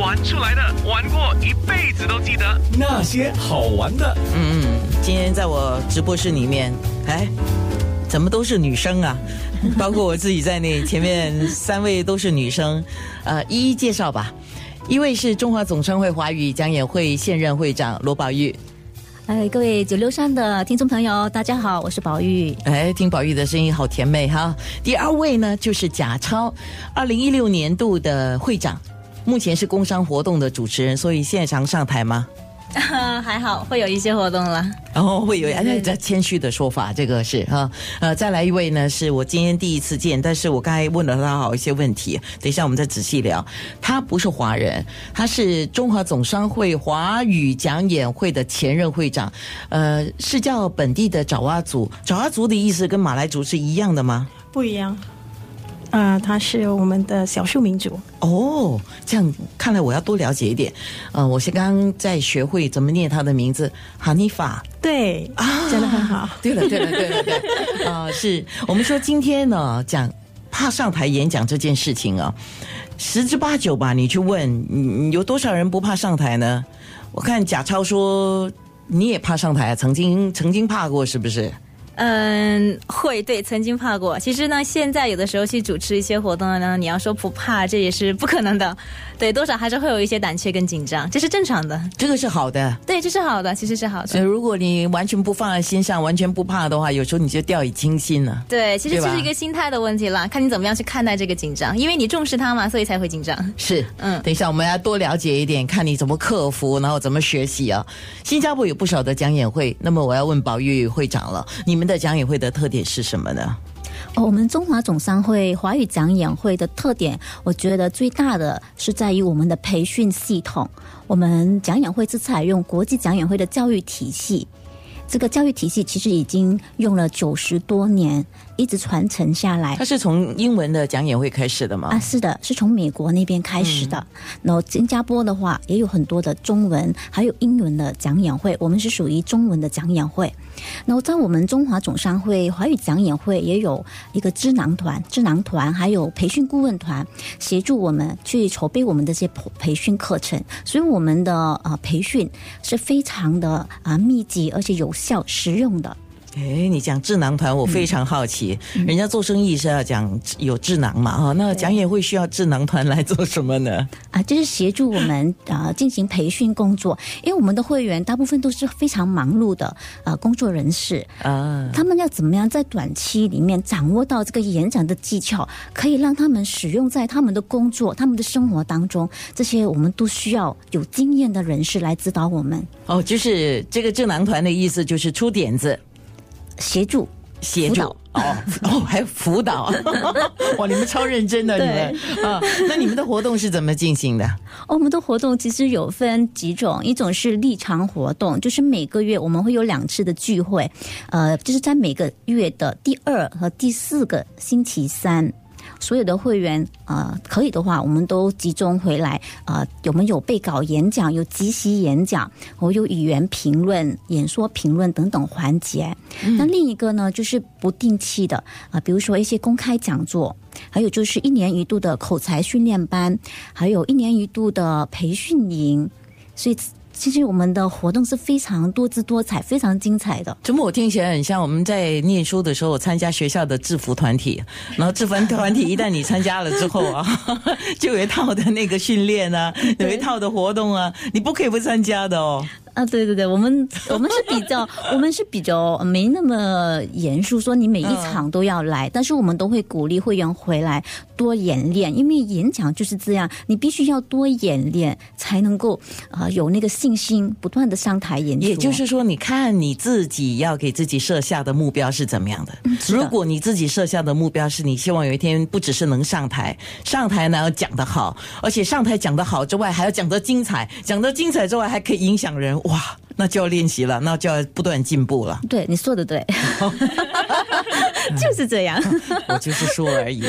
玩出来的，玩过一辈子都记得那些好玩的。嗯，今天在我直播室里面，哎，怎么都是女生啊？包括我自己在内，前面三位都是女生，呃，一一介绍吧。一位是中华总商会华语讲演会现任会长罗宝玉。哎，各位九六三的听众朋友，大家好，我是宝玉。哎，听宝玉的声音好甜美哈。第二位呢，就是贾超，二零一六年度的会长，目前是工商活动的主持人，所以现场上台吗？还好，会有一些活动了。然后会有，哎，这谦虚的说法，这个是哈。呃，再来一位呢，是我今天第一次见，但是我刚才问了他好一些问题，等一下我们再仔细聊。他不是华人，他是中华总商会华语讲演会的前任会长，呃，是叫本地的爪哇族。爪哇族的意思跟马来族是一样的吗？不一样。啊，他是我们的少数民族哦。这样看来我要多了解一点。呃，我是刚刚在学会怎么念他的名字，哈尼法。对啊，真的很好。对了，对了，对了，对。啊，是我们说今天呢，讲怕上台演讲这件事情啊，十之八九吧。你去问，有多少人不怕上台呢？我看贾超说你也怕上台，曾经曾经怕过，是不是？嗯，会对，曾经怕过。其实呢，现在有的时候去主持一些活动呢，你要说不怕，这也是不可能的。对，多少还是会有一些胆怯跟紧张，这是正常的。这个是好的，对，这是好的，其实是好的。所以，如果你完全不放在心上，完全不怕的话，有时候你就掉以轻心了。对，其实这是一个心态的问题啦，看你怎么样去看待这个紧张，因为你重视它嘛，所以才会紧张。是，嗯，等一下我们要多了解一点，看你怎么克服，然后怎么学习啊。新加坡有不少的讲演会，那么我要问宝玉会长了，你们的讲演会的特点是什么呢？哦，我们中华总商会华语讲演会的特点，我觉得最大的是在于我们的培训系统。我们讲演会是采用国际讲演会的教育体系，这个教育体系其实已经用了九十多年。一直传承下来，它是从英文的讲演会开始的吗？啊，是的，是从美国那边开始的。然后新加坡的话也有很多的中文，还有英文的讲演会。我们是属于中文的讲演会。然后在我们中华总商会华语讲演会也有一个智囊团、智囊团，还有培训顾问团，协助我们去筹备我们的这些培训课程。所以我们的呃培训是非常的啊密集，而且有效、实用的。哎，你讲智囊团，我非常好奇。人家做生意是要讲有智囊嘛？哈，那讲演会需要智囊团来做什么呢？啊，就是协助我们啊进行培训工作。因为我们的会员大部分都是非常忙碌的啊工作人士啊，他们要怎么样在短期里面掌握到这个演讲的技巧，可以让他们使用在他们的工作、他们的生活当中。这些我们都需要有经验的人士来指导我们。哦，就是这个智囊团的意思，就是出点子。协助、协助哦 哦，还有辅导，哇！你们超认真的，你们啊。那你们的活动是怎么进行的？我们的活动其实有分几种，一种是立场活动，就是每个月我们会有两次的聚会，呃，就是在每个月的第二和第四个星期三。所有的会员啊，可以的话，我们都集中回来啊。我们有备稿演讲，有即席演讲，我有语言评论、演说评论等等环节。那另一个呢，就是不定期的啊，比如说一些公开讲座，还有就是一年一度的口才训练班，还有一年一度的培训营，所以。其实我们的活动是非常多姿多彩、非常精彩的。怎么我听起来很像我们在念书的时候参加学校的制服团体？然后制服团体一旦你参加了之后啊，就有一套的那个训练啊，有一套的活动啊，你不可以不参加的哦。啊，对对对，我们 我们是比较，我们是比较没那么严肃，说你每一场都要来，但是我们都会鼓励会员回来多演练，因为演讲就是这样，你必须要多演练才能够啊有那个信心，不断的上台演。也就是说，你看你自己要给自己设下的目标是怎么样的？如果你自己设下的目标是你希望有一天不只是能上台，上台呢要讲得好，而且上台讲得好之外，还要讲得精彩，讲得精彩之外还可以影响人。哇，那就要练习了，那就要不断进步了。对，你说的对，就是这样。我就是说而已。